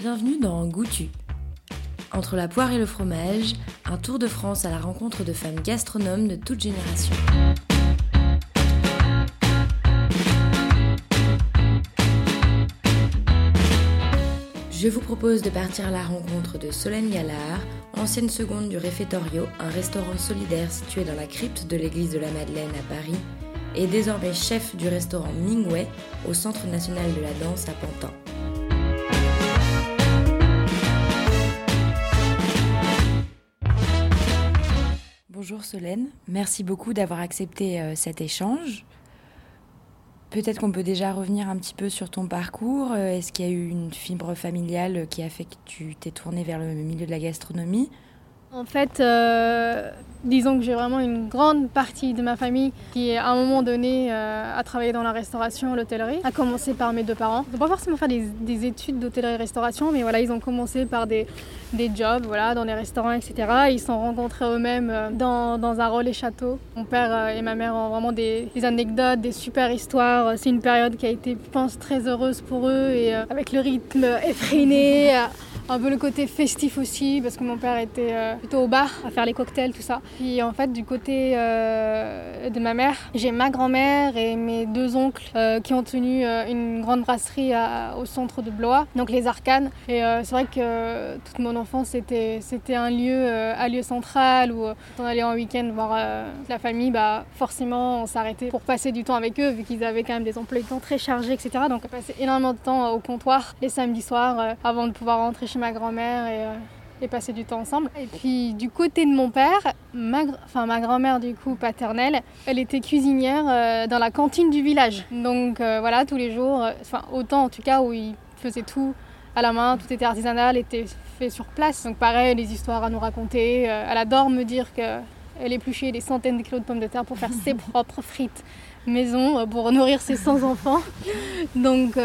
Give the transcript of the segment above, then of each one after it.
Bienvenue dans Goûtu. Entre la poire et le fromage, un tour de France à la rencontre de femmes gastronomes de toutes générations. Je vous propose de partir à la rencontre de Solène Gallard, ancienne seconde du Réfectorio, un restaurant solidaire situé dans la crypte de l'église de la Madeleine à Paris, et désormais chef du restaurant Mingway au Centre national de la danse à Pantin. Bonjour Solène, merci beaucoup d'avoir accepté euh, cet échange. Peut-être qu'on peut déjà revenir un petit peu sur ton parcours. Euh, est-ce qu'il y a eu une fibre familiale qui a fait que tu t'es tournée vers le milieu de la gastronomie? En fait, euh, disons que j'ai vraiment une grande partie de ma famille qui, à un moment donné, euh, a travaillé dans la restauration, l'hôtellerie. A commencé par mes deux parents. Ils n'ont pas forcément fait des, des études d'hôtellerie-restauration, mais voilà, ils ont commencé par des, des jobs, voilà, dans des restaurants, etc. Ils se sont rencontrés eux-mêmes euh, dans, dans un relais château. Mon père et ma mère ont vraiment des, anecdotes, des super histoires. C'est une période qui a été, je pense, très heureuse pour eux et avec le rythme effréné. Un peu le côté festif aussi parce que mon père était plutôt au bar à faire les cocktails tout ça. Puis en fait du côté de ma mère, j'ai ma grand-mère et mes deux oncles qui ont tenu une grande brasserie au centre de Blois, donc les Arcanes. Et c'est vrai que toute mon enfance c'était c'était un lieu un lieu central où quand on allait en week-end voir la famille, bah forcément on s'arrêtait pour passer du temps avec eux vu qu'ils avaient quand même des emplois de temps très chargés, etc. Donc on passait énormément de temps au comptoir les samedis soirs avant de pouvoir rentrer chez ma grand-mère et, euh, et, passer du temps ensemble. Et puis du côté de mon père, ma, enfin, ma grand-mère du coup paternelle, elle était cuisinière euh, dans la cantine du village. Donc euh, voilà, tous les jours, enfin autant en tout cas où il faisait tout à la main, tout était artisanal, était fait sur place. Donc pareil, les histoires à nous raconter. elle adore me dire qu'elle épluchait des centaines de kilos de pommes de terre pour faire ses propres frites maison pour nourrir ses 100 enfants. Donc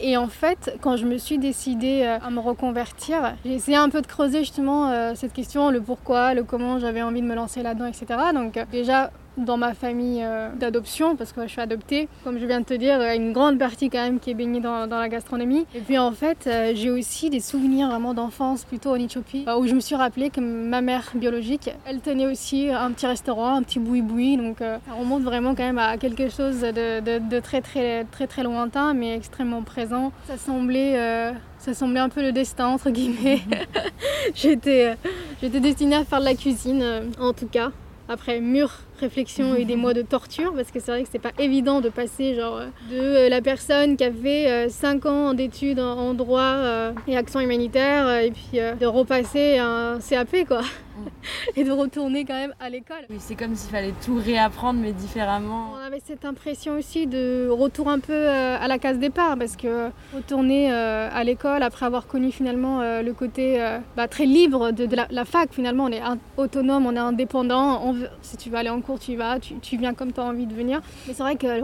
et en fait, quand je me suis décidée à me reconvertir, j'ai essayé un peu de creuser justement euh, cette question, le pourquoi, le comment j'avais envie de me lancer là-dedans, etc. Donc euh, déjà dans ma famille euh, d'adoption, parce que je suis adoptée, comme je viens de te dire, il y a une grande partie quand même qui est baignée dans, dans la gastronomie. Et puis en fait, euh, j'ai aussi des souvenirs vraiment d'enfance plutôt en Éthiopie, où je me suis rappelé que ma mère biologique, elle tenait aussi un petit restaurant, un petit boui-boui, donc euh, ça remonte vraiment quand même à quelque chose de, de, de très, très très très lointain, mais extrêmement présent. Ça semblait ça semblait un peu le destin entre guillemets. j'étais, j'étais destinée à faire de la cuisine, en tout cas après mûre réflexion et des mois de torture parce que c'est vrai que c'est pas évident de passer genre de la personne qui a fait 5 ans d'études en droit et action humanitaire et puis de repasser un CAP quoi et de retourner quand même à l'école. Oui, c'est comme s'il fallait tout réapprendre mais différemment. On avait cette impression aussi de retour un peu à la case départ parce que retourner à l'école après avoir connu finalement le côté bah, très libre de, de la, la, fac finalement on est autonome, on est indépendant, on veut, si tu veux aller en cours tu y vas, tu, tu viens comme tu as envie de venir. Mais c'est vrai que le,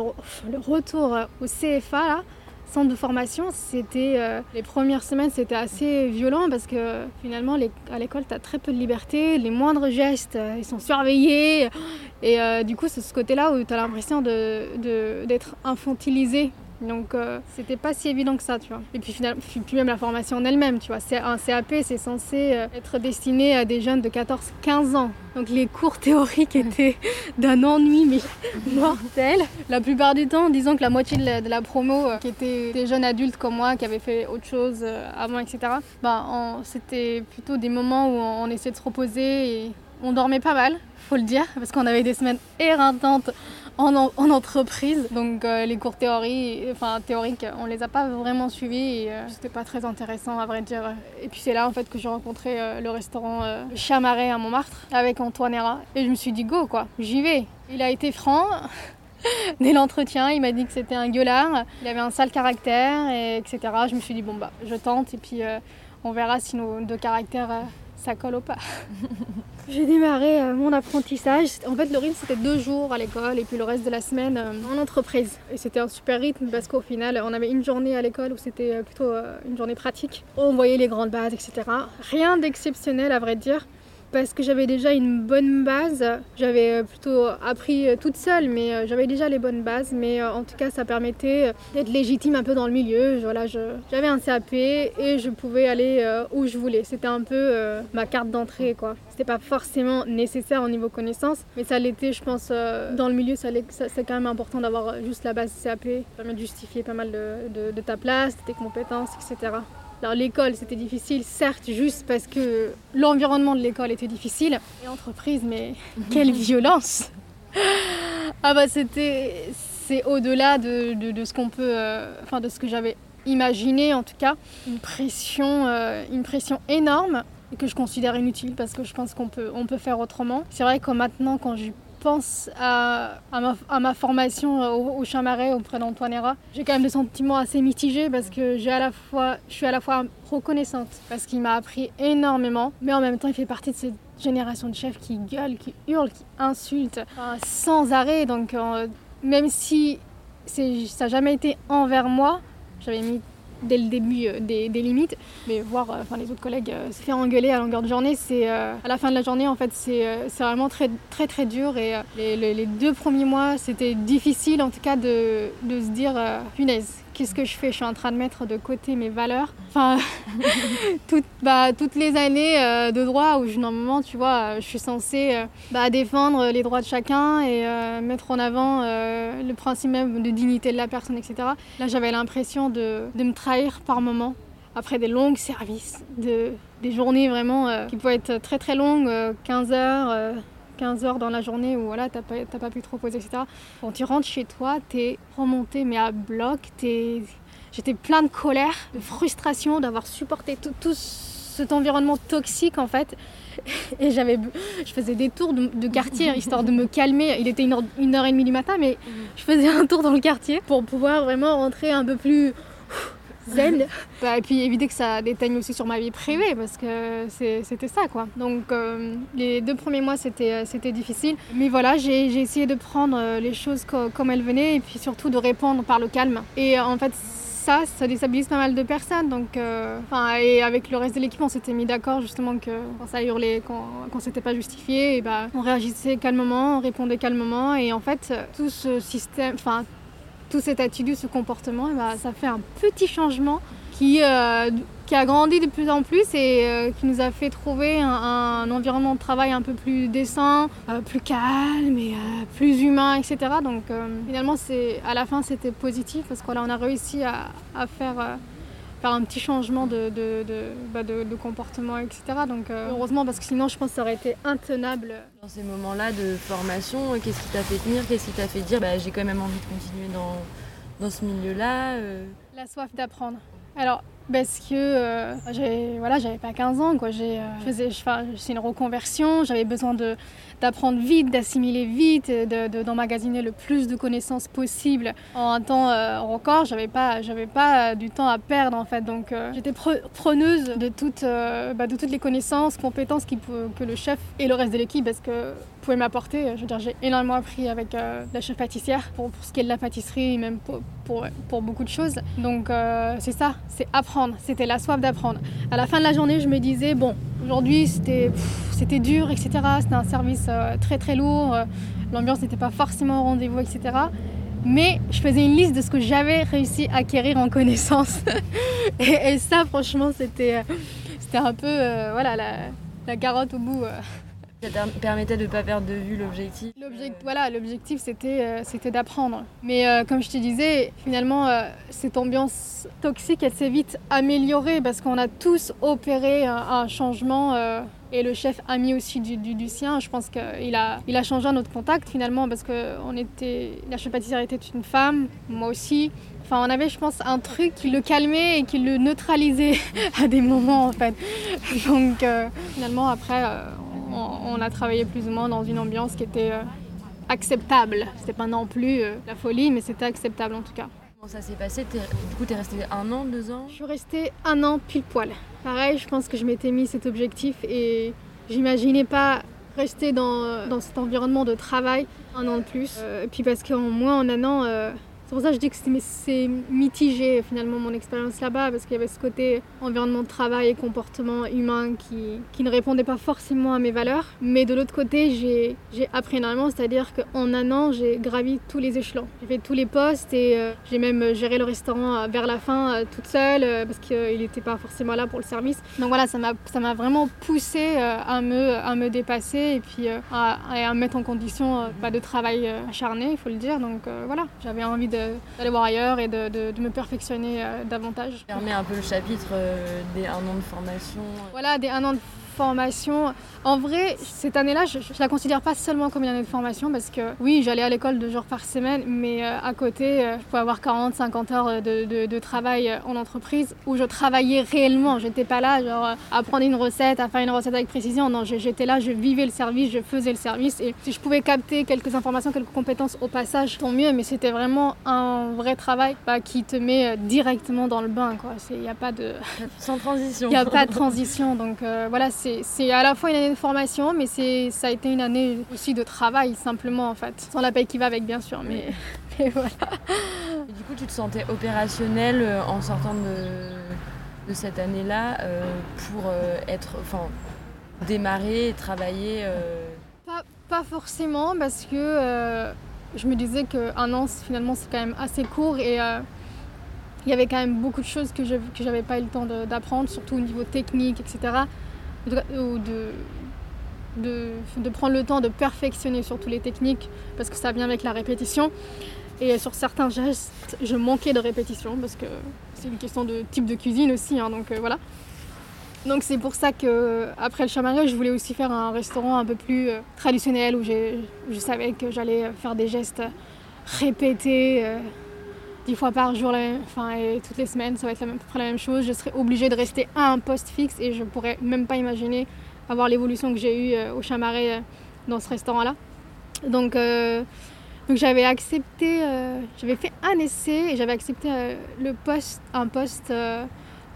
le retour au CFA là, centre de formation, c'était euh, les premières semaines, c'était assez violent parce que finalement, à l'école, tu as très peu de liberté, les moindres gestes, euh, ils sont surveillés. Et euh, du coup, c'est ce côté-là où tu as l'impression d'être infantilisé. Donc, euh, c'était pas si évident que ça, tu vois. Et puis, finalement, puis même la formation en elle-même, tu vois. Un CAP, c'est censé être destiné à des jeunes de 14-15 ans. Donc les cours théoriques étaient d'un ennui mais mortel. La plupart du temps, disons que la moitié de la, promo, euh, qui étaient des jeunes adultes comme moi, qui avaient fait autre chose euh, avant, etc., bah, c'était plutôt des moments où on, on essayait de se reposer et on dormait pas mal, faut le dire, parce qu'on avait des semaines éreintantes en, en, en entreprise. Donc euh, les cours théorie, enfin, théoriques, on les a pas vraiment suivis et euh, c'était pas très intéressant à vrai dire. Et puis c'est là en fait que j'ai rencontré euh, le restaurant euh, Chamaret à Montmartre avec Antoine Hera. Et je me suis dit go quoi, j'y vais. Il a été franc. Dès l'entretien, il m'a dit que c'était un gueulard, il avait un sale caractère, et etc. Je me suis dit bon bah je tente et puis on verra si nos deux caractères ça colle ou pas. J'ai démarré euh, mon apprentissage. En fait, le rythme, c'était deux jours à l'école et puis le reste de la semaine euh, en entreprise. Et c'était un super rythme parce qu'au final, on avait une journée à l'école où c'était plutôt euh, une journée pratique. On voyait les grandes bases, etc. Rien d'exceptionnel à vrai dire. Parce que j'avais déjà une bonne base. J'avais plutôt appris toute seule, mais j'avais déjà les bonnes bases. Mais en tout cas, ça permettait d'être légitime un peu dans le milieu. Voilà, j'avais un CAP et je pouvais aller où je voulais. C'était un peu ma carte d'entrée, quoi. C'était pas forcément nécessaire au niveau connaissance, mais ça l'était, je pense, dans le milieu, c'est quand même important d'avoir juste la base CAP. Ça permet de justifier pas mal de, de ta place, de tes compétences, etc. Alors l'école c'était difficile, certes, juste parce que l'environnement de l'école était difficile. Et entreprise, mais quelle violence Ah bah c'était, c'est au-delà de, de, ce qu'on peut, euh, enfin de ce que j'avais imaginé en tout cas, une pression, euh, une pression énorme que je considère inutile parce que je pense qu'on peut, on peut faire autrement. C'est vrai que maintenant quand je pense à, ma, formation au, au Chamaret auprès d'Antoine j'ai quand même des sentiments assez mitigés parce que j'ai à la fois, je suis à la fois reconnaissante parce qu'il m'a appris énormément, mais en même temps il fait partie de cette génération de chefs qui gueulent, qui hurlent, qui insultent sans arrêt. Donc euh, même si ça n'a jamais été envers moi, j'avais mis dès le début euh, des, limites. Mais voir euh, les autres collègues euh, se faire engueuler à longueur de journée, c'est à la fin de la journée, en fait, c'est vraiment très, très, très dur. Et les, les, deux premiers mois, c'était difficile, en tout cas, de, de se dire, punaise, qu'est-ce que je fais? Je suis en train de mettre de côté mes valeurs. Enfin, toutes, bah, toutes les années euh, de droit où, normalement, tu vois, je suis censée euh, bah, défendre les droits de chacun et euh, mettre en avant le principe même de dignité de la personne, etc. Là, j'avais l'impression de, me trahir par moments. Après des longs services, de, des journées vraiment qui pouvaient être très très longues, 15 heures, 15 heures dans la journée où voilà, t'as pas, pas pu trop poser, etc. Quand tu rentres chez toi, t'es remonté mais à bloc, es... j'étais plein de colère, de frustration d'avoir supporté tout, cet environnement toxique en fait. Et j'avais, je faisais des tours de, quartier histoire de me calmer. Il était une heure, une heure et demie du matin, mais je faisais un tour dans le quartier pour pouvoir vraiment rentrer un peu plus Bah, et puis éviter que ça déteigne aussi sur ma vie privée parce que c'était ça quoi. Donc euh, les deux premiers mois c'était euh, difficile. Mais voilà, j'ai essayé de prendre euh, les choses comme elles venaient et puis surtout de répondre par le calme. Et en fait ça, ça déstabilise pas mal de personnes. Donc, enfin, et avec le reste de l'équipe, on s'était mis d'accord justement que quand ça hurlait, quand, quand c'était pas justifié, et bah, on réagissait calmement, on répondait calmement. Et en fait, tout ce système, enfin, tout cette attitude, ce comportement, bah, ça fait un petit changement qui, euh, qui a grandi de plus en plus et euh, qui nous a fait trouver un, environnement de travail un peu plus décent, euh, plus calme et plus humain, etc. Donc finalement, à la fin, c'était positif parce qu'on a réussi à, à faire faire un petit changement de, de, de, bah de, comportement, etc. Donc euh, heureusement, parce que sinon, je pense que ça aurait été intenable. Dans ces moments-là de formation, qu'est-ce qui t'a fait tenir? Qu'est-ce qui t'a fait dire bah, j'ai quand même envie de continuer dans, dans ce milieu-là euh? La soif d'apprendre. Alors, parce que euh, j'ai voilà j'avais pas 15 ans quoi j'ai faisais c'est une reconversion j'avais besoin de d'apprendre vite, d'assimiler vite, d'emmagasiner le plus de connaissances possible en un temps euh, record. J'avais pas, j'avais pas du temps à perdre en fait. Donc euh, j'étais preneuse de toutes, euh, bah, de toutes les connaissances, compétences que le chef et le reste de l'équipe, parce que pouvait m'apporter. Je veux dire, j'ai énormément appris avec la chef pâtissière pour, ce qui est de la pâtisserie, même pour, pour, pour beaucoup de choses. Donc c'est ça, c'est apprendre. C'était la soif d'apprendre. À la fin de la journée, je me disais, bon, aujourd'hui c'était c'était dur, etc. C'était un service euh, très très lourd, euh, l'ambiance n'était pas forcément au rendez-vous, etc. Mais je faisais une liste de ce que j'avais réussi à acquérir en connaissance. et, ça, franchement, c'était, euh, un peu voilà, la, la, carotte au bout. Ça permettait de ne pas perdre de vue l'objectif. Voilà, l'objectif c'était, c'était d'apprendre. Mais comme je te disais, finalement, cette ambiance toxique, elle s'est vite améliorée parce qu'on a tous opéré un, changement et le chef a mis aussi du, du, sien. Je pense qu'il a, il a changé notre contact finalement parce que on était, la chef pâtissière était une femme, moi aussi. Enfin, on avait, je pense, un truc qui le calmait et qui le neutralisait à des moments en fait. Donc euh, finalement, après, euh, on, a travaillé plus ou moins dans une ambiance qui était euh, acceptable. C'était pas non plus la folie, mais c'était acceptable en tout cas. Comment ça s'est passé? Du coup, tu es resté un an, deux ans? Je suis restée un an pile poil. Pareil, je pense que je m'étais mis cet objectif et j'imaginais pas rester dans, dans, cet environnement de travail un an de plus. Euh, et puis parce qu'en moins en un an, euh, c'est pour ça que je dis que c'est mitigé finalement mon expérience là-bas, parce qu'il y avait ce côté environnement de travail et comportement humain qui, qui ne répondait pas forcément à mes valeurs. Mais de l'autre côté, j'ai appris énormément, c'est-à-dire qu'en un an, j'ai gravi tous les échelons. J'ai fait tous les postes et euh, j'ai même géré le restaurant euh, vers la fin euh, toute seule, parce qu'il n'était pas forcément là pour le service. Donc voilà, ça m'a vraiment poussé à, me, à me dépasser et puis à, à, mettre en condition bah, de travail acharné, il faut le dire. Donc voilà, j'avais envie d'aller voir ailleurs et de, de, me perfectionner euh, davantage. Permet un peu le chapitre euh, des un an de formation. Voilà, des un an de formation. En vrai, cette année-là, je, ne la considère pas seulement comme une année de formation parce que oui, j'allais à l'école deux jours par semaine, mais euh, à côté, euh, je pouvais avoir 40, 50 heures de, de, travail euh, en entreprise où je travaillais réellement. J'étais pas là, genre, à prendre une recette, à faire une recette avec précision. Non, j'étais là, je vivais le service, je faisais le service et si je pouvais capter quelques informations, quelques compétences au passage, tant mieux, mais c'était vraiment un vrai travail bah, qui te met directement dans le bain. Il n'y a pas de. Sans transition. Il n'y a pas de transition. Donc voilà, c'est à la fois une année de formation, mais ça a été une année aussi de travail, simplement, en fait. Sans la paye qui va avec, bien sûr, mais, voilà. du coup, tu te sentais opérationnel euh, en sortant de, de cette année-là euh, pour euh, être, enfin, démarrer et travailler pas, pas, forcément, parce que je me disais qu'un an, finalement, c'est quand même assez court et il y avait quand même beaucoup de choses que je n'avais pas eu le temps d'apprendre, surtout au niveau technique, etc ou de, prendre le temps de perfectionner surtout les techniques parce que ça vient avec la répétition. Et sur certains gestes, je manquais de répétition parce que c'est une question de type de cuisine aussi. Hein, donc euh, voilà. Donc c'est pour ça que après le chamaret, je voulais aussi faire un restaurant un peu plus euh, traditionnel où je savais que j'allais faire des gestes répétés. Euh, dix fois par jour, enfin, et toutes les semaines, ça va être à peu près la même chose. Je serai obligée de rester à un poste fixe et je pourrais même pas imaginer avoir l'évolution que j'ai eue euh, au Chamaret euh, dans ce restaurant-là. Donc, euh, donc j'avais accepté, j'avais fait un essai et j'avais accepté le poste, un poste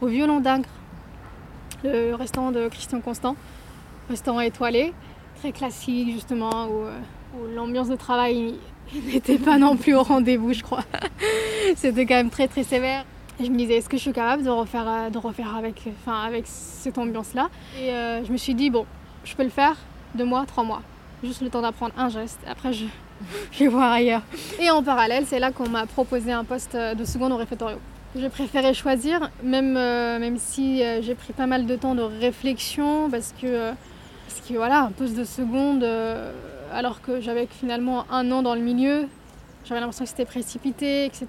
au Violon d'Ingres, le restaurant de Christian Constant, restaurant étoilé, très classique justement, où, où l'ambiance de travail n'était pas non plus au rendez-vous, je crois. C'était quand même très très sévère. Je me disais, est-ce que je suis capable de refaire, euh, de refaire avec, enfin, avec cette ambiance-là? Et euh, je me suis dit, bon, je peux le faire deux mois, trois mois. Juste le temps d'apprendre un geste. Après, je, vais voir ailleurs. Et en parallèle, c'est là qu'on m'a proposé un poste de seconde au réfectoire. J'ai préféré choisir, même, euh, même si j'ai pris pas mal de temps de réflexion, parce que, parce que voilà, un poste de seconde alors que j'avais finalement un an dans le milieu. J'avais l'impression que c'était précipité, etc.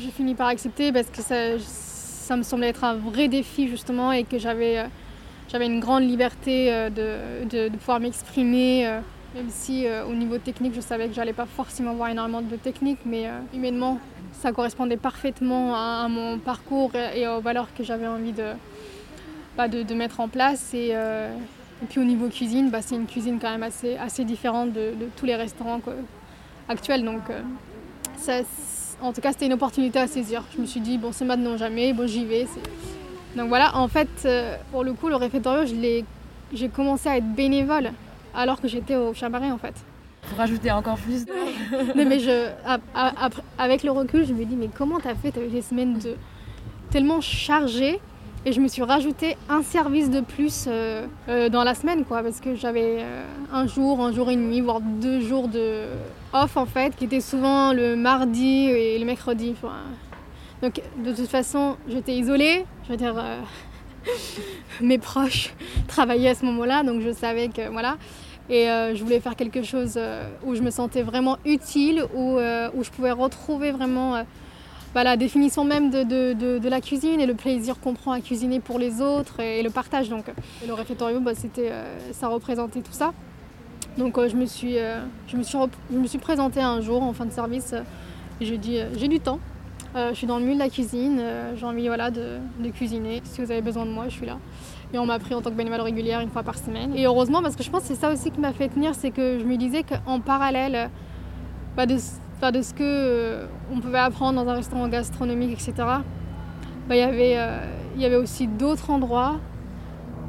J'ai fini par accepter parce que ça, me semblait être un vrai défi justement et que j'avais euh, une grande liberté euh, de, pouvoir m'exprimer. Euh, même si au niveau technique, je savais que j'allais pas forcément avoir énormément de technique, mais humainement, ça correspondait parfaitement à, mon parcours et, aux valeurs que j'avais envie de, bah, de, mettre en place. Et puis au niveau cuisine, bah, c'est une cuisine quand même assez, assez différente de, tous les restaurants actuels. Donc euh, ça, en tout cas, c'était une opportunité à saisir. Je me suis dit, bon, c'est maintenant jamais, bon, j'y vais. Donc voilà, en fait, euh, pour le coup, le réfectoire, j'ai commencé à être bénévole alors que j'étais au Chamaré en fait. Pour rajouter encore plus non, mais je, avec le recul, je me dis, mais comment t'as fait? T'as eu des semaines de, tellement chargées et je me suis rajouté un service de plus euh, euh, dans la semaine, quoi, parce que j'avais euh, un jour, un jour et demi, voire deux jours de off, en fait, qui était souvent le mardi et le mercredi. donc, de toute façon, j'étais isolée. Je veux dire, mes proches travaillaient à ce moment-là, donc je savais que, voilà. Et je voulais faire quelque chose où je me sentais vraiment utile, où, où je pouvais retrouver vraiment bah, la définition même de, la cuisine et le plaisir qu'on prend à cuisiner pour les autres et, le partage. Donc, le réfectoire, bah, euh, ça représentait tout ça. Donc euh, je, me suis, euh, je, me suis je me suis présentée un jour en fin de service et j'ai dit j'ai du temps, je suis dans le milieu de la cuisine, j'ai envie voilà, de, cuisiner. Si vous avez besoin de moi, je suis là. Et on m'a pris en tant que bénévole régulière une fois par semaine. Et heureusement, parce que je pense que c'est ça aussi qui m'a fait tenir, c'est que je me disais qu'en parallèle bah, de de ce que euh, on pouvait apprendre dans un restaurant gastronomique, etc. Bah, y euh, il y avait aussi d'autres endroits.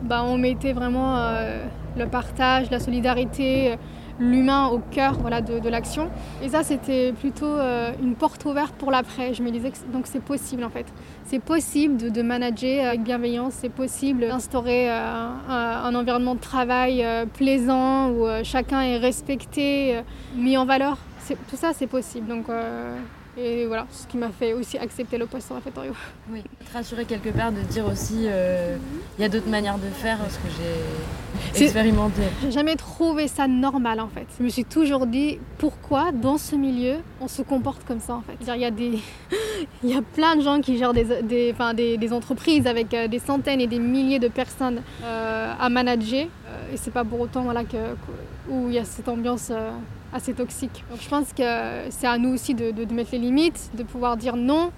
Bah, on mettait vraiment euh, le partage, la solidarité, l'humain au cœur voilà, de, l'action. Et ça, c'était plutôt euh, une porte ouverte pour l'après. Je me disais que donc c'est possible en fait. C'est possible de, manager avec bienveillance, c'est possible d'instaurer euh, un, environnement de travail euh, plaisant où chacun est respecté, mis en valeur. Tout ça, c'est possible. Donc, et voilà, ce qui m'a fait aussi accepter le poste en réfectoire. Oui, te rassurer quelque part de dire aussi, euh, il y a d'autres manières de faire, ce que j'ai expérimenté. J'ai jamais trouvé ça normal en fait. Je me suis toujours dit, pourquoi dans ce milieu on se comporte comme ça en fait? Il y a des, il y a plein de gens qui gèrent des, des, enfin, des, des entreprises avec euh, des centaines et des milliers de personnes euh, à manager, et c'est pas pour autant voilà que, où il y a cette ambiance assez toxique. Donc je pense que c'est à nous aussi de, mettre les limites, de pouvoir dire non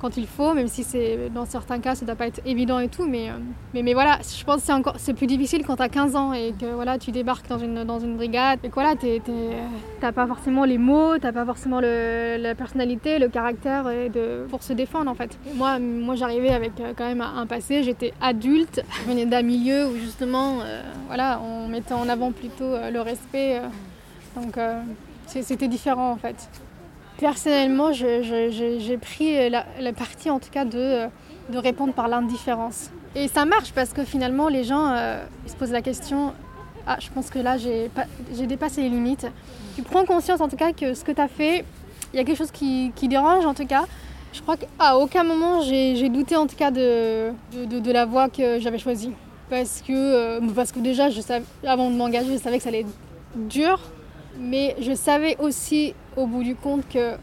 quand il faut, même si c'est dans certains cas ça ne doit pas être évident et tout, mais, euh, mais, mais voilà, je pense que c'est encore c'est plus difficile quand tu as 15 ans et que voilà, tu débarques dans une, dans une brigade et que voilà, tu n'as pas forcément les mots, tu pas forcément le, la personnalité, le caractère pour se défendre en fait. moi, moi j'arrivais avec euh, quand même un passé, j'étais adulte, je venais d'un milieu où justement euh, voilà, on mettait en avant plutôt le respect. Donc euh, c'était différent en fait. Personnellement, j'ai pris la, partie en tout cas de, de répondre par l'indifférence. Et ça marche parce que finalement les gens euh, se posent la question ah, je pense que là j'ai dépassé les limites. Tu prends conscience en tout cas que ce que tu as fait, il y a quelque chose qui, dérange en tout cas. Je crois qu'à aucun moment j'ai douté en tout cas de, de, la voie que j'avais choisie. Parce que, euh, parce que déjà, avant de m'engager, je savais que ça allait être dur, mais je savais aussi au bout du compte que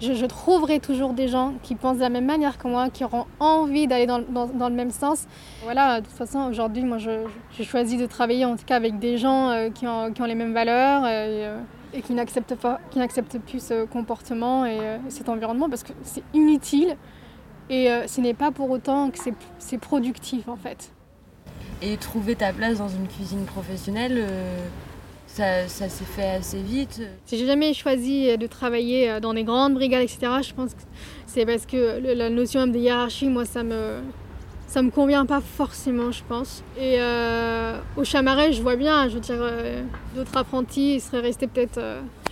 je, trouverai toujours des gens qui pensent de la même manière que moi, qui auront envie d'aller dans, le même sens. Voilà, de toute façon, aujourd'hui, moi, j'ai choisi de travailler en tout cas avec des gens euh, qui, ont, les mêmes valeurs euh, et, qui n'acceptent pas, qui n'acceptent plus ce comportement et euh, cet environnement parce que c'est inutile et ce n'est pas pour autant que c'est productif en fait. Et trouver ta place dans une cuisine professionnelle ça, s'est fait assez vite. Si j'ai jamais choisi de travailler euh, dans des grandes brigades, etc., je pense que c'est parce que la notion de hiérarchie, moi, ça me, ça me convient pas forcément, je pense. Et euh, au Chamaret, je vois bien, je veux dire, euh, d'autres apprentis, ils seraient restés peut-être,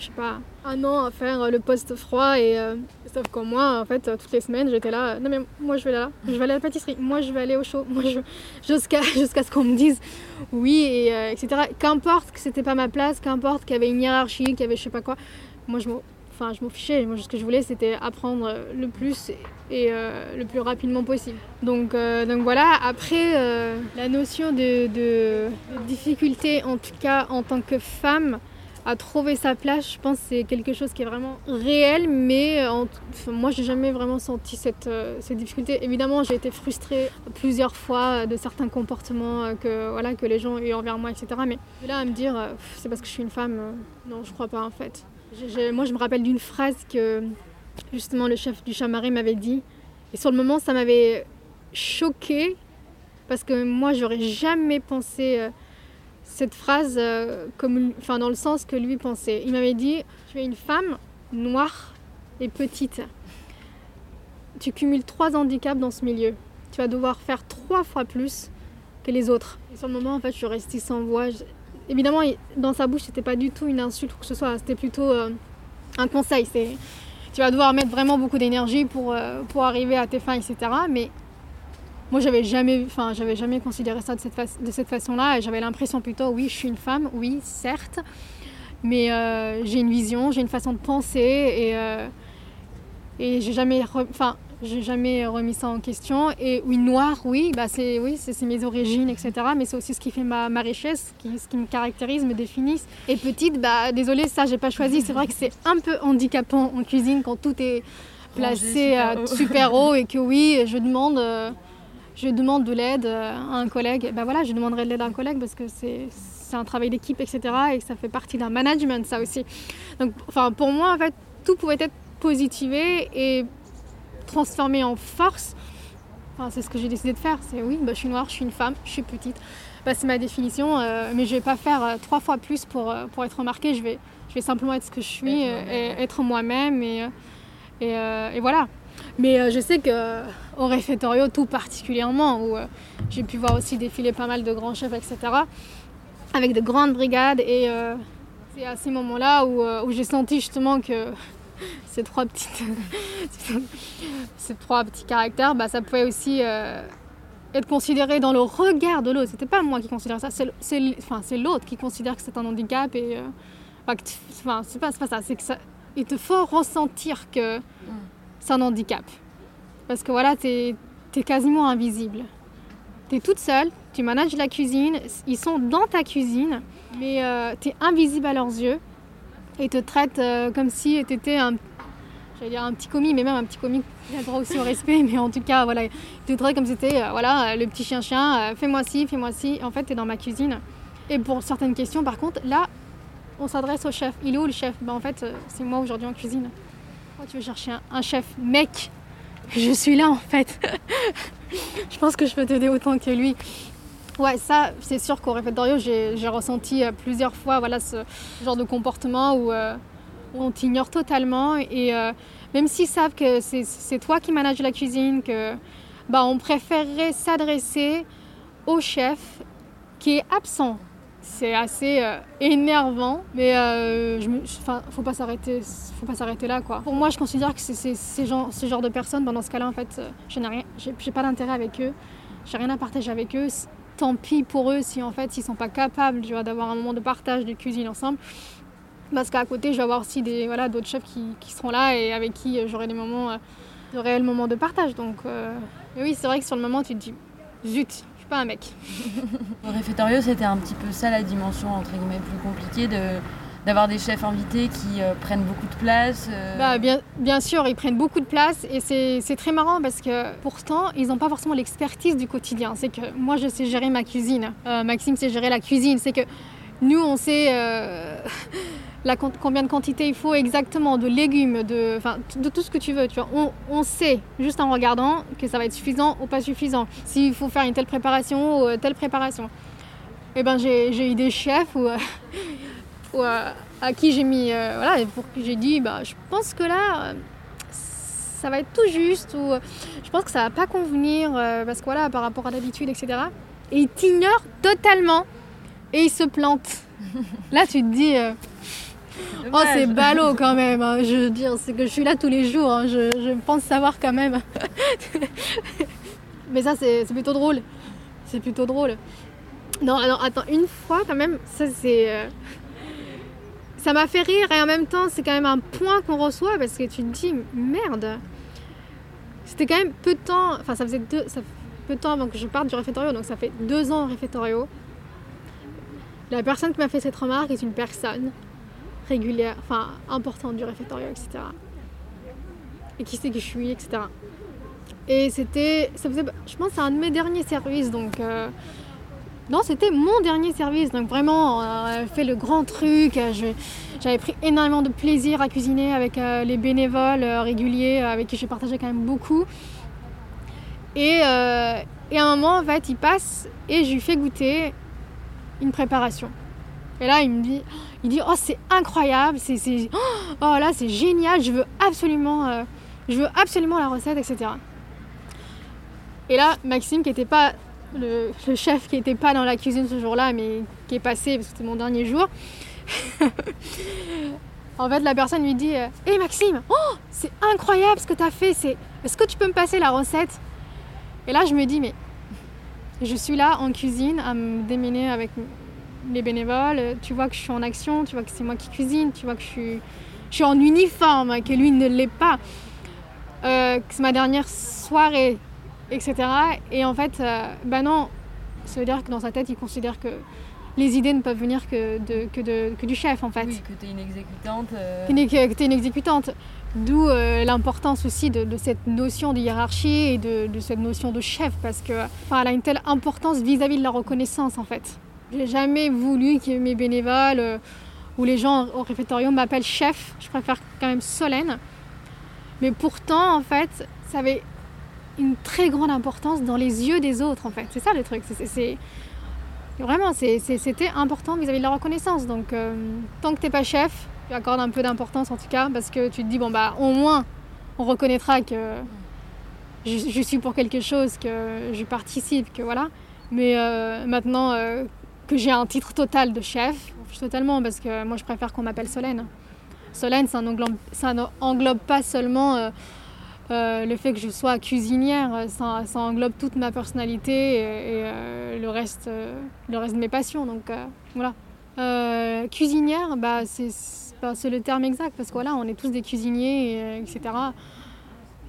je sais pas, un an à faire le poste froid et sauf que moi, en fait, toutes les semaines, j'étais là. Non mais moi, je vais là, je vais aller à la pâtisserie. Moi, je vais aller au chaud. Moi, je jusqu'à jusqu'à ce qu'on me dise oui et euh, etc. Qu'importe que c'était pas ma place, qu'importe qu'il y avait une hiérarchie, qu'il y avait je sais pas quoi. Moi, je enfin, je m'en fichais. Moi, ce que je voulais, c'était apprendre le plus et euh, le plus rapidement possible. Donc, euh, donc voilà. Après, la notion de, difficulté, en tout cas en tant que femme à trouver sa place, je pense que c'est quelque chose qui est vraiment réel, mais euh, moi j'ai jamais vraiment senti cette, euh, cette difficulté. Évidemment, j'ai été frustrée plusieurs fois de certains comportements euh, que, voilà, que les gens ont eu envers moi, etc. Mais là, à me dire, c'est parce que je suis une femme, non, je crois pas en fait. Moi, je me rappelle d'une phrase que justement le chef du Chamaret m'avait dit, et sur le moment, ça m'avait choquée, parce que moi, j'aurais jamais pensé cette phrase euh, comme, enfin, dans le sens que lui pensait. Il m'avait dit Tu es une femme noire et petite. Tu cumules trois handicaps dans ce milieu. Tu vas devoir faire trois fois plus que les autres. Et sur le moment, en fait, je suis restée sans voix. Évidemment, dans sa bouche, c'était pas du tout une insulte ou que ce soit. C'était plutôt euh, un conseil. C'est tu vas devoir mettre vraiment beaucoup d'énergie pour, euh, arriver à tes fins, etc. Mais moi, j'avais jamais, enfin, j'avais jamais considéré ça de cette, façon-là. J'avais l'impression plutôt, oui, je suis une femme, oui, certes, mais euh, j'ai une vision, j'ai une façon de penser et, et j'ai jamais, enfin, j'ai jamais remis ça en question. Et oui, noir, oui, bah c'est oui, c'est mes origines, etc. Mais c'est aussi ce qui fait ma, ma richesse, qui, ce qui me caractérise, me définit. Et petite, bah désolée, ça j'ai pas choisi. C'est vrai que c'est un peu handicapant en cuisine quand tout est placé super, haut et que oui, je demande. Euh, je demande de l'aide euh, à un collègue, ben voilà, je demanderai de l'aide à un collègue parce que c'est un travail d'équipe, etc. Et ça fait partie d'un management, ça aussi. Donc, enfin, pour moi, en fait, tout pouvait être positivé et transformé en force. Enfin, c'est ce que j'ai décidé de faire. C'est oui, ben, je suis noire, je suis une femme, je suis petite. Ben, c'est ma définition, euh, mais je ne vais pas faire euh, trois fois plus pour, pour être remarquée. Je vais, je vais simplement être ce que je suis, et être moi-même. Et, et, et, voilà. Mais euh, je sais qu'au réfectorio, tout particulièrement, où euh, j'ai pu voir aussi défiler pas mal de grands chefs, etc., avec de grandes brigades. Et euh, C'est à ces moments-là où, euh, où j'ai senti justement que ces trois petites, ces trois petits caractères, bah, ça pouvait aussi euh, être considéré dans le regard de l'autre. C'était pas moi qui considère ça, c'est enfin, l'autre qui considère que c'est un handicap et euh, enfin, c'est pas, pas, ça, c'est que ça, il te faut ressentir que c'est un handicap. Parce que voilà, t'es es quasiment invisible. T'es toute seule, tu manages la cuisine, ils sont dans ta cuisine, mais euh, tu es invisible à leurs yeux et te traitent euh, comme si tu étais un, dire un petit commis, mais même un petit commis qui a droit aussi au respect, mais en tout cas, voilà, te traitent comme si c'était euh, voilà, le petit chien-chien, fais-moi ci, fais-moi ci. En fait, tu es dans ma cuisine. Et pour certaines questions, par contre, là, on s'adresse au chef. Il est où le chef? Ben, En fait, c'est moi aujourd'hui en cuisine. Pourquoi tu veux chercher un chef mec? Je suis là en fait. je pense que je peux t'aider autant que lui. Ouais, ça, c'est sûr qu'au réfectoire, j'ai ressenti euh, plusieurs fois voilà, ce genre de comportement où, euh, on t'ignore totalement. Et euh, même s'ils savent que c'est toi qui manages la cuisine, que bah, on préférerait s'adresser au chef qui est absent. C'est assez énervant, mais il ne faut pas s'arrêter, là, quoi. Pour moi, je considère que c'est ce genre, de personnes, dans ce cas-là, en fait, je n'ai pas d'intérêt avec eux, j'ai rien à partager avec eux tant pis pour eux si en fait ils sont pas capables d'avoir un moment de partage de cuisine ensemble. Parce qu'à côté, je vais avoir aussi des voilà d'autres chefs qui, qui, seront là et avec qui euh, j'aurai des moments euh, de réels moments de partage. Donc euh, oui, c'est vrai que sur le moment, tu te dis zut, je suis pas un mec. Au réfectorio, c'était un petit peu ça la dimension entre guillemets plus compliquée de d'avoir des chefs invités qui euh, prennent beaucoup de place euh. bah, bien, bien sûr, ils prennent beaucoup de place et c'est très marrant parce que pourtant, ils n'ont pas forcément l'expertise du quotidien. C'est que moi, je sais gérer ma cuisine. Euh, Maxime sait gérer la cuisine. C'est que nous, on sait la, combien de quantité il faut exactement de légumes, de, de tout ce que tu veux. Tu vois. On, on, sait, juste en regardant, que ça va être suffisant ou pas suffisant. S'il faut faire une telle préparation ou telle préparation. Eh ben, j'ai eu des chefs où à, qui j'ai mis, euh, voilà, pour que j'ai dit, bah, je pense que là, euh, ça va être tout juste, ou je pense que ça va pas convenir, euh, parce que voilà, par rapport à l'habitude, etc. Et il t'ignore totalement et il se plante. là, tu te dis. Oh, c'est ballot quand même. Hein. Je veux dire, c'est que je suis là tous les jours. Hein. Je, je, pense savoir quand même. Mais ça, c'est plutôt drôle. C'est plutôt drôle. Non, alors attends, une fois quand même, ça c'est ça m'a fait rire et en même temps c'est quand même un point qu'on reçoit parce que tu te dis merde. C'était quand même peu de temps, enfin ça faisait deux, ça peu de temps avant que je parte du réfectorio, donc ça fait deux ans au réfectorio. La personne qui m'a fait cette remarque est une personne régulière, enfin importante du réfectorio, etc. Et qui sait qui je suis, etc. Et c'était, ça faisait, je pense, c'est un de mes derniers services, donc euh, c'était mon dernier service. Donc vraiment, a fait le grand truc. J'avais pris énormément de plaisir à cuisiner avec euh, les bénévoles euh, réguliers euh, avec qui j'ai partagé quand même beaucoup. Et, à un moment, en fait, il passe et je lui fais goûter une préparation. Et là, il me dit, il dit, oh c'est incroyable, c'est, oh là c'est génial, je veux absolument, je veux absolument la recette, etc. Et là, Maxime, qui n'était pas le, chef qui n'était pas dans la cuisine ce jour-là, mais qui est passé parce que c'était mon dernier jour. en fait, la personne lui dit Hé euh, Maxime, oh, c'est incroyable ce que tu as fait. Est-ce que tu peux me passer la recette? Et là, je me dis Mais je suis là en cuisine à me démener avec les bénévoles. Tu vois que je suis en action, tu vois que c'est moi qui cuisine, tu vois que je suis, en uniforme, que lui ne l'est pas. Euh, c'est ma dernière soirée etc. Et en fait, euh, bah non, ça veut dire que dans sa tête, il considère que les idées ne peuvent venir que, de, que, de, que du chef en fait. Oui, que tu es une exécutante. Euh. Que, tu es une exécutante. D'où euh, l'importance aussi de, cette notion de hiérarchie et de, cette notion de chef parce que elle a une telle importance vis-à-vis de la reconnaissance en fait. J'ai jamais voulu que mes bénévoles ou les gens au réfectorium m'appellent chef. Je préfère quand même Solène. Mais pourtant, en fait, ça avait une très grande importance dans les yeux des autres en fait. C'est ça le truc. C'est, vraiment, c'était important vis-à-vis de la reconnaissance. Donc euh, tant que t'es pas chef, tu accordes un peu d'importance en tout cas parce que tu te dis bon bah au moins on reconnaîtra que je, suis pour quelque chose, que je participe, que voilà. Mais euh, maintenant euh, que j'ai un titre total de chef, totalement parce que moi je préfère qu'on m'appelle Solène. Solène, ça n'englobe pas seulement euh, euh, le fait que je sois cuisinière, ça, englobe toute ma personnalité et, le, reste, le reste de mes passions. Donc voilà. cuisinière, bah, c'est le terme exact parce que voilà, on est tous des cuisiniers, etc.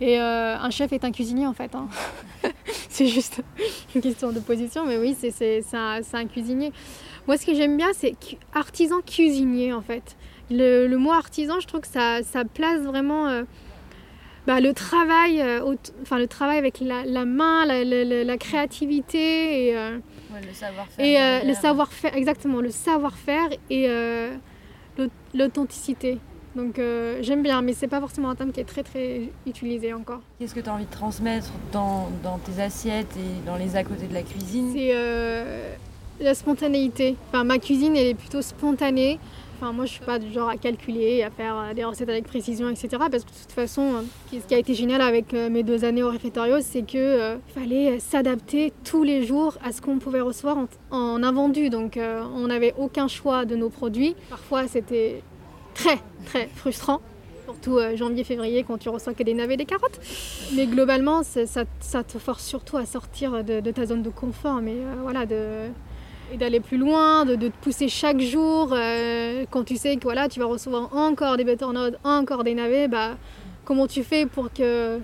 Et un chef est un cuisinier en fait. Hein. c'est juste une question de position, mais oui, c'est un, cuisinier. Moi, ce que j'aime bien, c'est artisan cuisinier en fait. Le, mot artisan, je trouve que ça, place vraiment euh, bah, le travail, euh, enfin le travail avec la, la main, la, la, créativité et, euh, le savoir-faire. Et le savoir-faire, exactement, le savoir-faire et l'authenticité. Donc j'aime bien, mais c'est pas forcément un terme qui est très très utilisé encore. Qu'est-ce que tu as envie de transmettre dans, dans, tes assiettes et dans les à côté de la cuisine? C'est la spontanéité. Enfin, ma cuisine elle est plutôt spontanée. Enfin, moi, je suis pas du genre à calculer, à faire euh, des recettes avec précision, etc. Parce que de toute façon, euh, ce qui a été génial avec euh, mes deux années au réfectorio, c'est que fallait s'adapter tous les jours à ce qu'on pouvait recevoir en, invendu. Donc, on n'avait aucun choix de nos produits. Parfois, c'était très, très frustrant. Surtout janvier-février quand tu reçois que des navets et des carottes. Mais globalement, ça, te force surtout à sortir de, ta zone de confort. Mais voilà, d'aller plus loin, de, te pousser chaque jour. Euh, quand tu sais que voilà, tu vas recevoir encore des butternuts, encore des navets, bah, comment tu fais pour, que,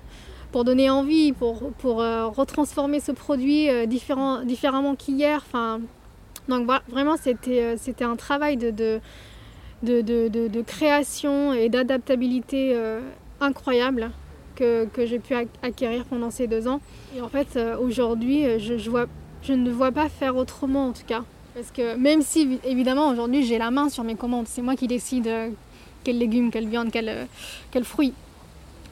pour donner envie, pour, pour euh, retransformer ce produit euh, différemment qu'hier enfin, Donc voilà, vraiment, c'était, c'était un travail de, de, de, de création et d'adaptabilité incroyable. Que, que j'ai pu acquérir pendant ces deux ans. Et en fait, aujourd'hui, je vois je ne vois pas faire autrement en tout cas. Parce que même si évidemment aujourd'hui j'ai la main sur mes commandes, c'est moi qui décide euh, quels légumes, quelle viande, quels euh, quel fruits.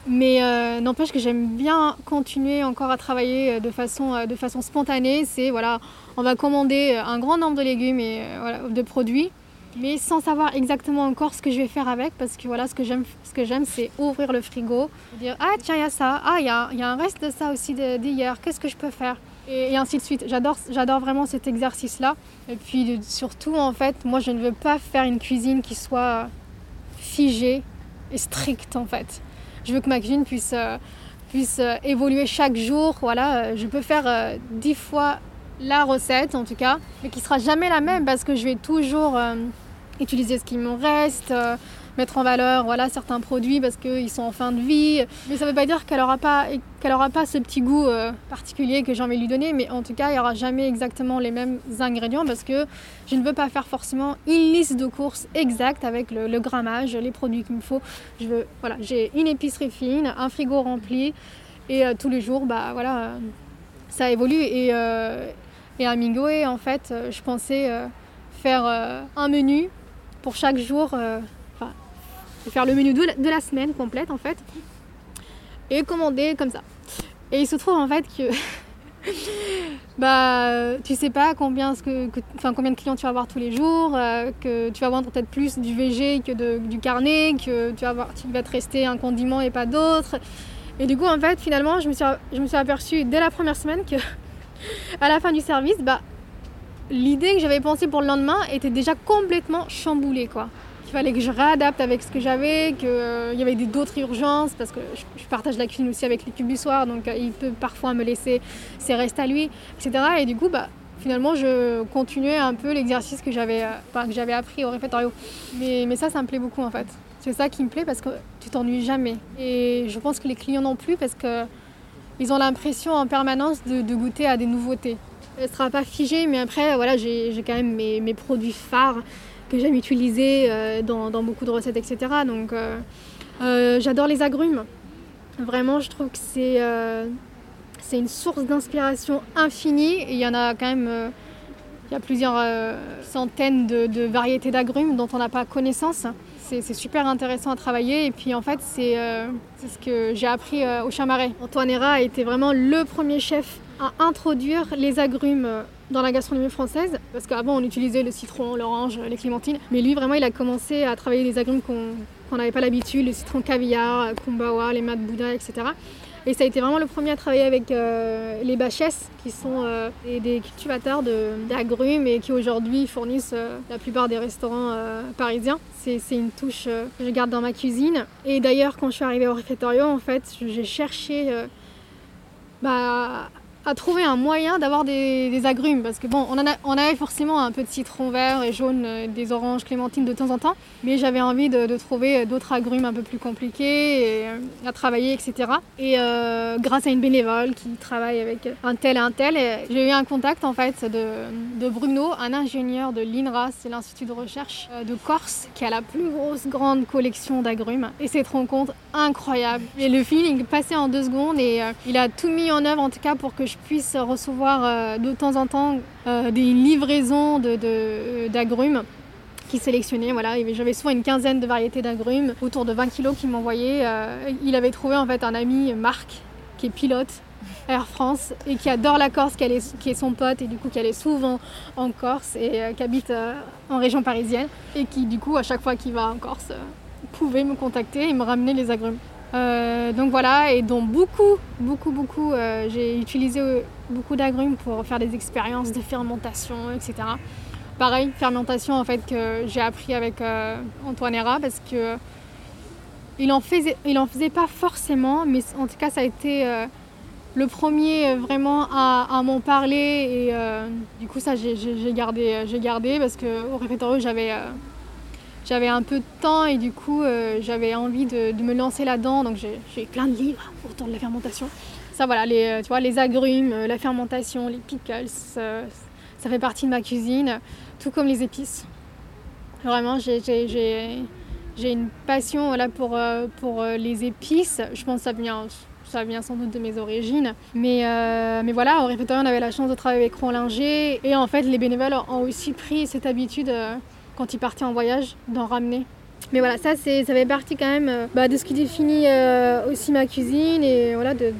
Mais euh, n'empêche que j'aime bien continuer encore à travailler de façon, de façon spontanée. C'est voilà, on va commander un grand nombre de légumes et de produits, mais sans savoir exactement encore ce que je vais faire avec. Parce que voilà, ce que j'aime, ce c'est ouvrir le frigo, dire ah tiens il y a ça, ah il y a, y a, un reste de ça aussi d'hier. Qu'est-ce que je peux faire? Et, ainsi de suite. J'adore, vraiment cet exercice-là. Et puis surtout, en fait, moi, je ne veux pas faire une cuisine qui soit figée et stricte, en fait. Je veux que ma cuisine puisse, euh, puisse euh, évoluer chaque jour. Voilà, euh, je peux faire dix fois la recette, en tout cas, mais qui sera jamais la même parce que je vais toujours utiliser ce qui me reste mettre en valeur voilà, certains produits parce qu'ils sont en fin de vie. Mais ça ne veut pas dire qu'elle n'aura pas, pas ce petit goût euh, particulier que j'ai envie de lui donner. Mais en tout cas, il n'y aura jamais exactement les mêmes ingrédients parce que je ne veux pas faire forcément une liste de courses exacte avec le, grammage, les produits qu'il me faut. Voilà, j'ai une épicerie fine, un frigo rempli et euh, tous les jours, bah voilà, euh, ça évolue. Et, et à Mingoé, en fait, je pensais faire un menu pour chaque jour faire le menu de la, semaine complète en fait et commander comme ça. Et il se trouve en fait que bah tu sais pas combien, ce que, combien de clients tu vas avoir tous les jours, euh, que tu vas vendre peut-être plus du VG que de, du carnet, que tu vas, avoir, tu vas te rester un condiment et pas d'autres. Et du coup en fait finalement je me suis, je me suis aperçue dès la première semaine que à la fin du service, bah l'idée que j'avais pensée pour le lendemain était déjà complètement chamboulée quoi. Il fallait que je réadapte avec ce que j'avais, qu'il euh, y avait d'autres urgences, parce que je, partage la cuisine aussi avec l'équipe du donc euh, il peut parfois me laisser ses restes à lui, etc. Et du coup, bah, finalement, je continuais un peu l'exercice que j'avais euh, appris au réfectoire. Mais, mais ça, ça me plaît beaucoup en fait. C'est ça qui me plaît parce que tu t'ennuies jamais. Et je pense que les clients non plus parce qu'ils ont l'impression en permanence de, goûter à des nouveautés. Elle ne sera pas figée, mais après, voilà, j'ai quand même mes, mes produits phares que j'aime utiliser euh, dans, beaucoup de recettes, etc. Donc euh, euh, j'adore les agrumes. Vraiment, je trouve que c'est c'est une source d'inspiration infinie. Il y en a quand même il y a plusieurs centaines de, variétés d'agrumes dont on n'a pas connaissance. C'est super intéressant à travailler. Et puis en fait, c'est ce que j'ai appris au Chamaret. Antoine Héra a été vraiment le premier chef à introduire les agrumes dans la gastronomie française, parce qu'avant on utilisait le citron, l'orange, les clémentines, mais lui vraiment il a commencé à travailler des agrumes qu'on n'avait pas l'habitude, le citron caviar, kumbawa, les mat bouddha, etc. Et ça a été vraiment le premier à travailler avec euh, les Bachès, qui sont euh, des, cultivateurs d'agrumes et qui aujourd'hui fournissent euh, la plupart des restaurants parisiens. C'est une touche que je garde dans ma cuisine. Et d'ailleurs, quand je suis arrivée au réfectorio, en fait, j'ai cherché bah, à trouver un moyen d'avoir des, agrumes. Parce que bon, on, avait forcément un peu de citron vert et jaune, euh, des oranges, clémentines de temps en temps. Mais j'avais envie de, trouver d'autres agrumes un peu plus compliqués euh, à travailler, etc. Et euh, grâce à une bénévole qui travaille avec un tel et un tel, j'ai eu un contact en fait de, Bruno, un ingénieur de l'INRA, c'est l'Institut de recherche de Corse, qui a la plus grosse grande collection d'agrumes. Et cette rencontre incroyable. Et le feeling passé en deux secondes et il a tout mis en œuvre en tout cas pour que je puisse recevoir euh, de temps en temps euh, des livraisons d'agrumes qui sélectionnait. Voilà, j'avais souvent une quinzaine de variétés d'agrumes, autour de 20 kilos qu'il m'envoyait. Euh, il avait trouvé en fait un ami, Marc, qui est pilote Air France et qui adore la Corse, qui, est, son pote et du coup qui allait souvent en Corse et qui habite en région parisienne et qui du coup à chaque fois qu'il va en Corse pouvait me contacter et me ramener les agrumes. Euh, donc voilà, et dont beaucoup, beaucoup, beaucoup, euh, j'ai utilisé euh, beaucoup d'agrumes pour faire des expériences de fermentation, etc. Pareil, fermentation en fait que j'ai appris avec Antoine Hera parce que il en faisait, il en faisait pas forcément, mais en tout cas ça a été le premier vraiment à, m'en parler et du coup ça j'ai gardé, gardé parce que au j'avais j'avais un peu de temps et du coup euh, j'avais envie de, me lancer là-dedans. Donc j'ai plein de livres autour de la fermentation. Ça voilà, les, euh, agrumes, euh, la fermentation, les pickles, ça fait partie de ma cuisine, tout comme les épices. Vraiment, j'ai une passion voilà, pour, les épices. Je pense que ça vient, sans doute de mes origines. Mais, voilà, au réfectoire, on avait la chance de travailler avec Linger. Et en fait, les bénévoles ont aussi pris cette habitude quand ils partaient en voyage, d'en ramener. Mais voilà, ça, ça fait partie quand même euh, bah, de ce qui définit euh, aussi ma cuisine et voilà, de,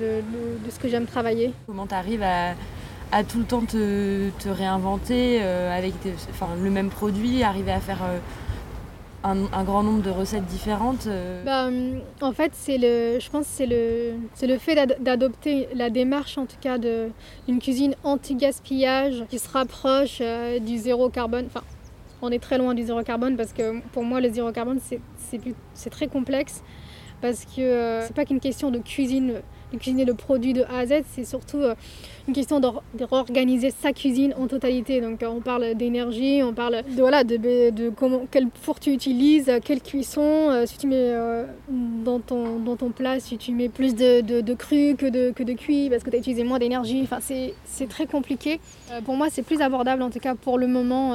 ce que j'aime travailler. Comment tu arrives à, tout le temps te, réinventer euh, avec le même produit, arriver à faire un, grand nombre de recettes différentes bah, En fait, c'est le, je pense que c'est le, le fait d'adopter la démarche, en tout cas, d'une cuisine anti-gaspillage qui se rapproche du zéro carbone. Enfin, on est très loin du zéro carbone parce que pour moi le zéro carbone c'est très complexe parce que euh, c'est pas qu'une question de cuisine de cuisiner le produit de A à Z, c'est surtout euh, une question de, réorganiser sa cuisine en totalité. Donc euh, on parle d'énergie, on parle de, voilà, de, comment, quel four tu utilises, quelle cuisson, si tu mets dans, ton, dans ton plat, si tu mets plus de, cru que de, que de cuit parce que tu as utilisé moins d'énergie. Enfin, c'est très compliqué. pour moi, c'est plus abordable en tout cas pour le moment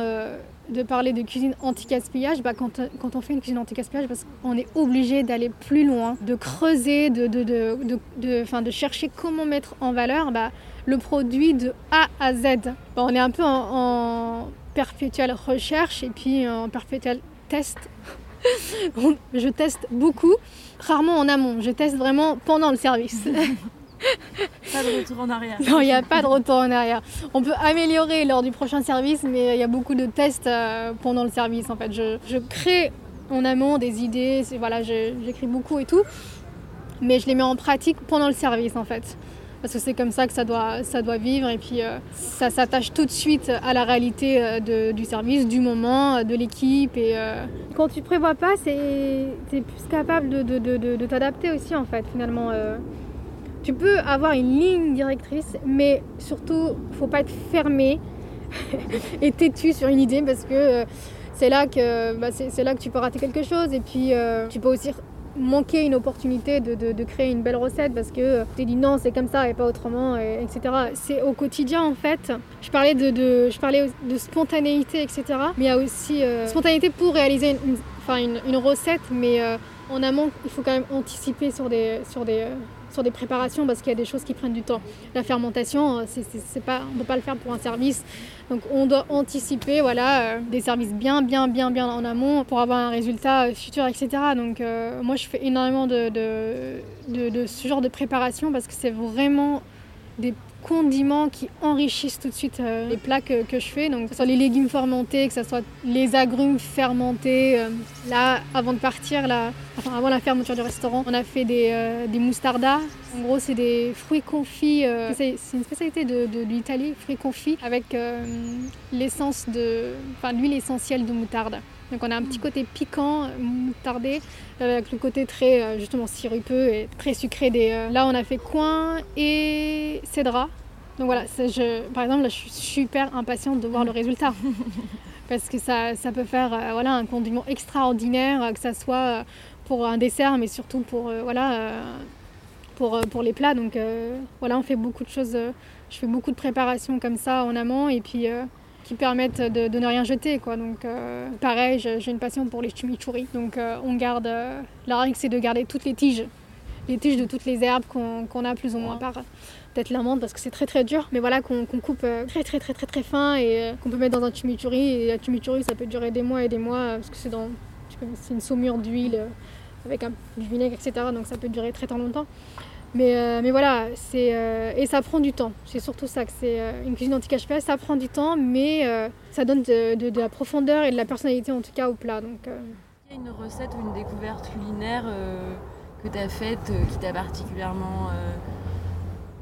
de parler de cuisine anti-gaspillage, bah, quand, quand, on fait une cuisine anti-gaspillage, parce qu'on est obligé d'aller plus loin, de creuser, de, de, de, de, de chercher comment mettre en valeur bah, le produit de A à Z. Bah, on est un peu en, perpétuelle recherche et puis en perpétuel test. je teste beaucoup, rarement en amont, je teste vraiment pendant le service. pas de retour en arrière. Non, il n'y a pas de retour en arrière. On peut améliorer lors du prochain service, mais il y a beaucoup de tests euh, pendant le service. En fait, je, crée en amont des idées, voilà, j'écris beaucoup et tout, mais je les mets en pratique pendant le service en fait. Parce que c'est comme ça que ça doit, ça doit vivre et puis euh, ça s'attache tout de suite à la réalité euh, du service, du moment, de l'équipe. Et quand tu prévois pas, c'est es plus capable de, de t'adapter aussi en fait finalement tu peux avoir une ligne directrice, mais surtout, faut pas être fermé et têtu sur une idée parce que euh, c'est là que bah, c'est là que tu peux rater quelque chose. Et puis euh, tu peux aussi manquer une opportunité de, créer une belle recette parce que euh, tu dis non c'est comme ça et pas autrement etc c'est au quotidien en fait. Je parlais de, je parlais de spontanéité etc mais il y a aussi spontanéité pour réaliser une, enfin une, recette mais en amont il faut quand même anticiper sur des sur des sur des préparations parce qu'il y a des choses qui prennent du temps. La fermentation, euh, c'est pas, on ne peut pas le faire pour un service. Donc on doit anticiper voilà, euh, des services bien, bien, bien, bien en amont pour avoir un résultat euh, futur, etc. Donc moi je fais énormément de, de, de, ce genre de préparation parce que c'est vraiment des condiments qui enrichissent tout de suite euh, les plats que, je fais. Donc, que ce soit les légumes fermentés, que ce soit les agrumes fermentés. Euh, là, avant de partir, là, avant la fermeture du restaurant, on a fait des, euh, des moustardas. En gros, c'est des fruits confits. c'est une spécialité de, de, l'Italie, fruits confits avec l'essence de, enfin, l'huile essentielle de moutarde. Donc on a un petit côté piquant, moutardé, avec le côté très justement sirupeux et très sucré des. Là on a fait coin et cédra. Donc voilà, je, par exemple, là, je suis super impatiente de voir le résultat. Parce que ça, ça peut faire euh, voilà, un condiment extraordinaire, euh, que ça soit euh, pour un dessert, mais surtout pour, voilà, pour, pour les plats. Donc voilà, on fait beaucoup de choses. je fais beaucoup de préparations comme ça en amont et puis qui permettent de, ne rien jeter. Quoi. Donc pareil, j'ai une passion pour les chimichurri. Donc on garde, la règle c'est de garder toutes les tiges, les tiges de toutes les herbes qu'on a plus ou moins par peut-être l'amande parce que c'est très très dur, mais voilà qu'on coupe euh, très très très très très fin et euh, qu'on peut mettre dans un chimichurri. Et la chimichurri ça peut durer des mois et des mois euh, parce que c'est dans c'est une saumure d'huile avec un, du vinaigre, etc. Donc ça peut durer très très longtemps. Mais, mais voilà, c'est et ça prend du temps. C'est surtout ça que c'est une cuisine anti fais. Ça prend du temps, mais ça donne de, la profondeur et de la personnalité en tout cas au plat. Donc, Il y a une recette ou une découverte culinaire que tu as faite qui t'a particulièrement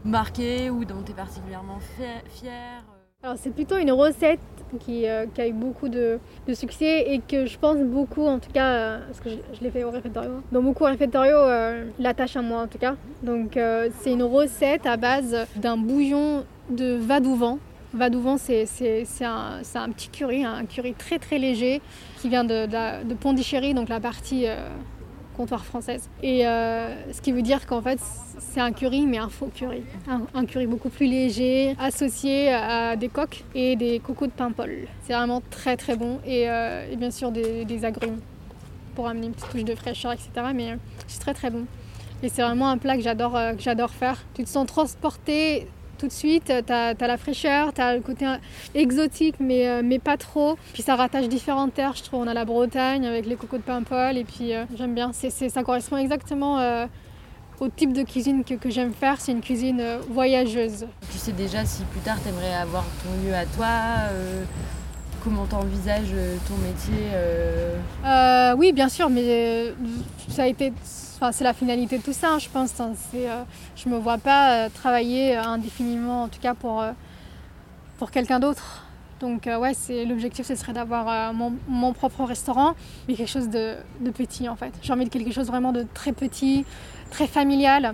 marqué ou dont tu es particulièrement fière? euh Alors c'est plutôt une recette qui, euh, a eu beaucoup de, succès et que je pense beaucoup, en tout cas, euh, parce que je, l'ai fait au réfectorio, dans beaucoup réfectorio l'attache à moi en tout cas. Donc c'est une recette à base d'un bouillon de vadouvan. Vadouvan, c'est un, un, petit curry, un curry très très léger qui vient de, de Pondichéry, donc la partie comptoir française. Et ce qui veut dire qu'en fait, c'est un curry, mais un faux curry. Un, curry beaucoup plus léger, associé à des coques et des cocos de paimpol. C'est vraiment très très bon. Et, euh, bien sûr des, agrumes pour amener une petite touche de fraîcheur, etc. Mais euh, c'est très très bon. Et c'est vraiment un plat que j'adore euh, j'adore faire. Tu te sens transporté tout de suite, tu as, la fraîcheur, tu as le côté exotique, mais, mais pas trop. Puis ça rattache différentes terres, je trouve. On a la Bretagne avec les cocos de Paimpol, et puis j'aime bien. ça correspond exactement au type de cuisine que, j'aime faire, c'est une cuisine euh, voyageuse. Tu sais déjà si plus tard tu aimerais avoir ton lieu à toi euh, Comment tu envisages euh, ton métier Oui, bien sûr, mais ça a été, c'est la finalité de tout ça, hein, je pense. Hein, je ne me vois pas travailler indéfiniment, en tout cas pour, pour quelqu'un d'autre. Donc ouais, c'est l'objectif, ce serait d'avoir mon, propre restaurant, mais quelque chose de, de petit en fait. J'ai envie de quelque chose vraiment de très petit, très familial.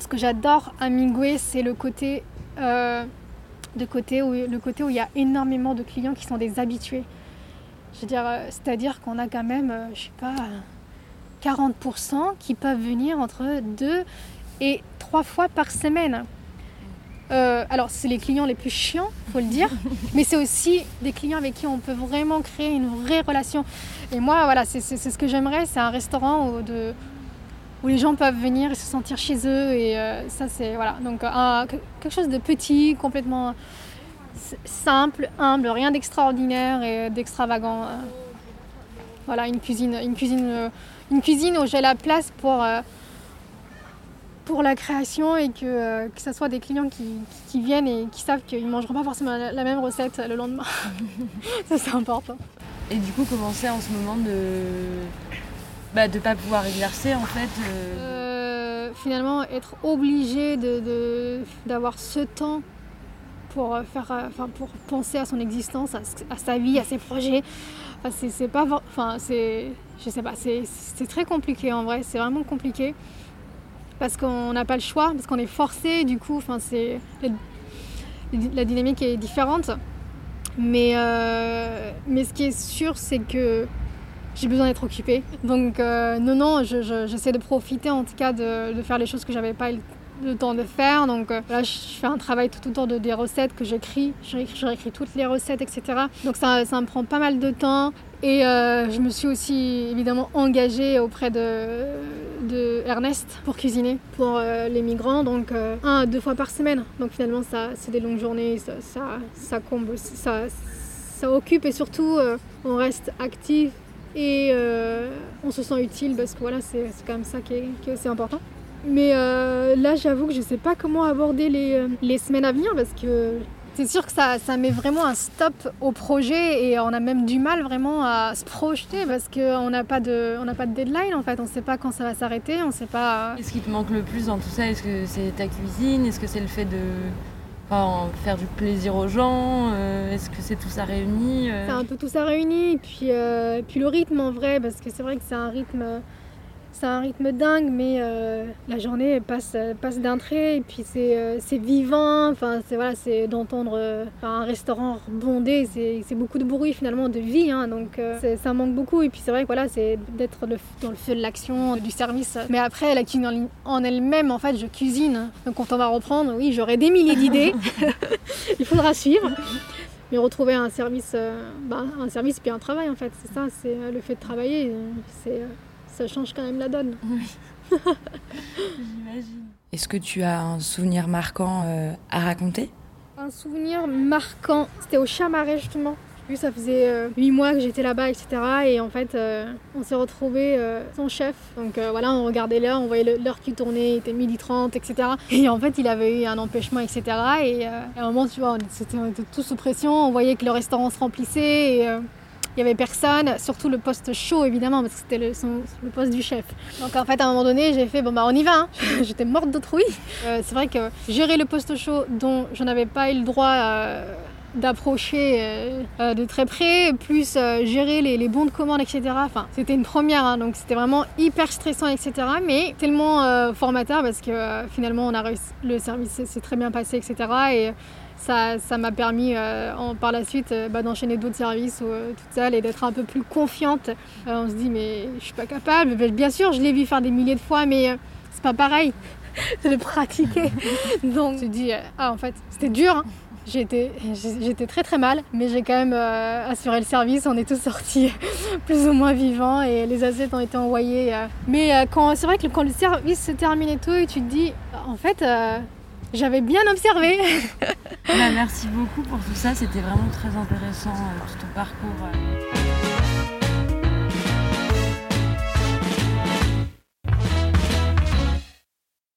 Ce que j'adore à Mingwe, c'est le côté, euh, de côté où, le côté où il y a énormément de clients qui sont des habitués. Je veux dire, euh, c'est-à-dire qu'on a quand même, euh, je sais pas, 40% qui peuvent venir entre deux et trois fois par semaine. alors, c'est les clients les plus chiants, faut le dire, mais c'est aussi des clients avec qui on peut vraiment créer une vraie relation. Et moi, voilà, c'est ce que j'aimerais, c'est un restaurant de, où les gens peuvent venir et se sentir chez eux. Et euh, ça, c'est voilà. Donc quelque chose de petit, complètement simple, humble, rien d'extraordinaire et d'extravagant. Euh. Voilà, une cuisine, une cuisine, euh, une cuisine où j'ai la place pour la création et que, ce soit des clients qui, viennent et qui savent qu'ils ne mangeront pas forcément la, même recette le lendemain. ça, c'est important. Et du coup, comment en ce moment de bah, de ne pas pouvoir exercer en fait. Euh. Euh, finalement, être obligé d'avoir de, ce temps pour, faire, enfin, pour penser à son existence, à, sa vie, à ses projets. Enfin, c'est pas. Enfin. Je sais pas, c'est très compliqué en vrai, c'est vraiment compliqué. Parce qu'on n'a pas le choix, parce qu'on est forcé, du coup, enfin, c'est. La dynamique est différente. Mais, euh, mais ce qui est sûr, c'est que j'ai besoin d'être occupée. Donc euh, non, non, j'essaie de profiter en tout cas de, faire les choses que j'avais pas le temps de faire. Donc euh, là, je fais un travail tout autour de, des recettes que j'écris. Je réécris toutes les recettes, etc. Donc ça, ça me prend pas mal de temps. Et euh, je me suis aussi évidemment engagée auprès de, Ernest pour cuisiner pour les migrants, donc un à deux fois par semaine. Donc finalement, c'est des longues journées, ça, ça comble, ça, ça occupe et surtout on reste actif et euh, on se sent utile parce que voilà, c'est quand même ça qui est, qui est, important. Mais là, j'avoue que je ne sais pas comment aborder les, les semaines à venir parce que c'est sûr que ça, ça, met vraiment un stop au projet et on a même du mal vraiment à se projeter parce qu'on n'a pas, de, pas de deadline en fait, on ne sait pas quand ça va s'arrêter, on sait pas... Qu'est-ce qui te manque le plus dans tout ça? Est-ce que c'est ta cuisine? Est-ce que c'est le fait de faire du plaisir aux gens euh, Est-ce que c'est tout ça réuni euh? Tout ça réuni et puis, euh, puis le rythme en vrai parce que c'est vrai que c'est un rythme c'est un rythme dingue, mais euh, la journée passe, passe d'un trait et puis c'est euh, vivant. Enfin, c'est voilà, c'est d'entendre euh, un restaurant bondé, c'est beaucoup de bruit finalement, de vie. Hein, donc ça manque beaucoup. Et puis c'est vrai que voilà, c'est d'être dans le feu de l'action, du service. Mais après, la cuisine en elle-même, en fait, je cuisine. Donc quand on va reprendre, oui, j'aurai des milliers d'idées. Il faudra suivre. Mais retrouver un service, bah, un service puis un travail en fait, c'est ça, c'est le fait de travailler, ça change quand même la donne. Oui. J'imagine. Est-ce que tu as un souvenir marquant euh, à raconter? Un souvenir marquant, c'était au Chamaret justement. Ça faisait euh, huit mois que j'étais là-bas, etc. Et en fait, euh, on s'est retrouvé son chef. Donc voilà, on regardait l'heure, on voyait l'heure qui tournait, il était midi 30, etc. Et en fait, il avait eu un empêchement, etc. Et à un moment, tu vois, on était, on était tous sous pression. On voyait que le restaurant se remplissait. Et, il n'y avait personne, surtout le poste chaud évidemment, parce que c'était le, poste du chef. Donc en fait, à un moment donné, j'ai fait bon bah on y va. Hein. J'étais morte trouille. Euh, c'est vrai que gérer le poste chaud dont je n'avais pas eu le droit euh, d'approcher euh, de très près, plus gérer les, bons de commande, etc. Enfin, c'était une première, hein, donc c'était vraiment hyper stressant, etc. Mais tellement formateur parce que finalement, on a réussi, le service s'est très bien passé, etc. Et ça m'a permis euh, par la suite euh, bah, d'enchaîner d'autres services euh, toute seule et d'être un peu plus confiante. on se dit mais je suis pas capable. Bien sûr, je l'ai vu faire des milliers de fois, mais c'est pas pareil de le pratiquer. Donc je me dis ah en fait c'était dur. Hein. J'étais, j'étais très très mal, mais j'ai quand même assuré le service. On est tous sortis plus ou moins vivants et les assiettes ont été envoyées. Mais quand, c'est vrai que quand le service se termine et tout, tu te dis, en fait, j'avais bien observé. Bah, merci beaucoup pour tout ça, c'était vraiment très intéressant, euh, tout ton parcours. Euh.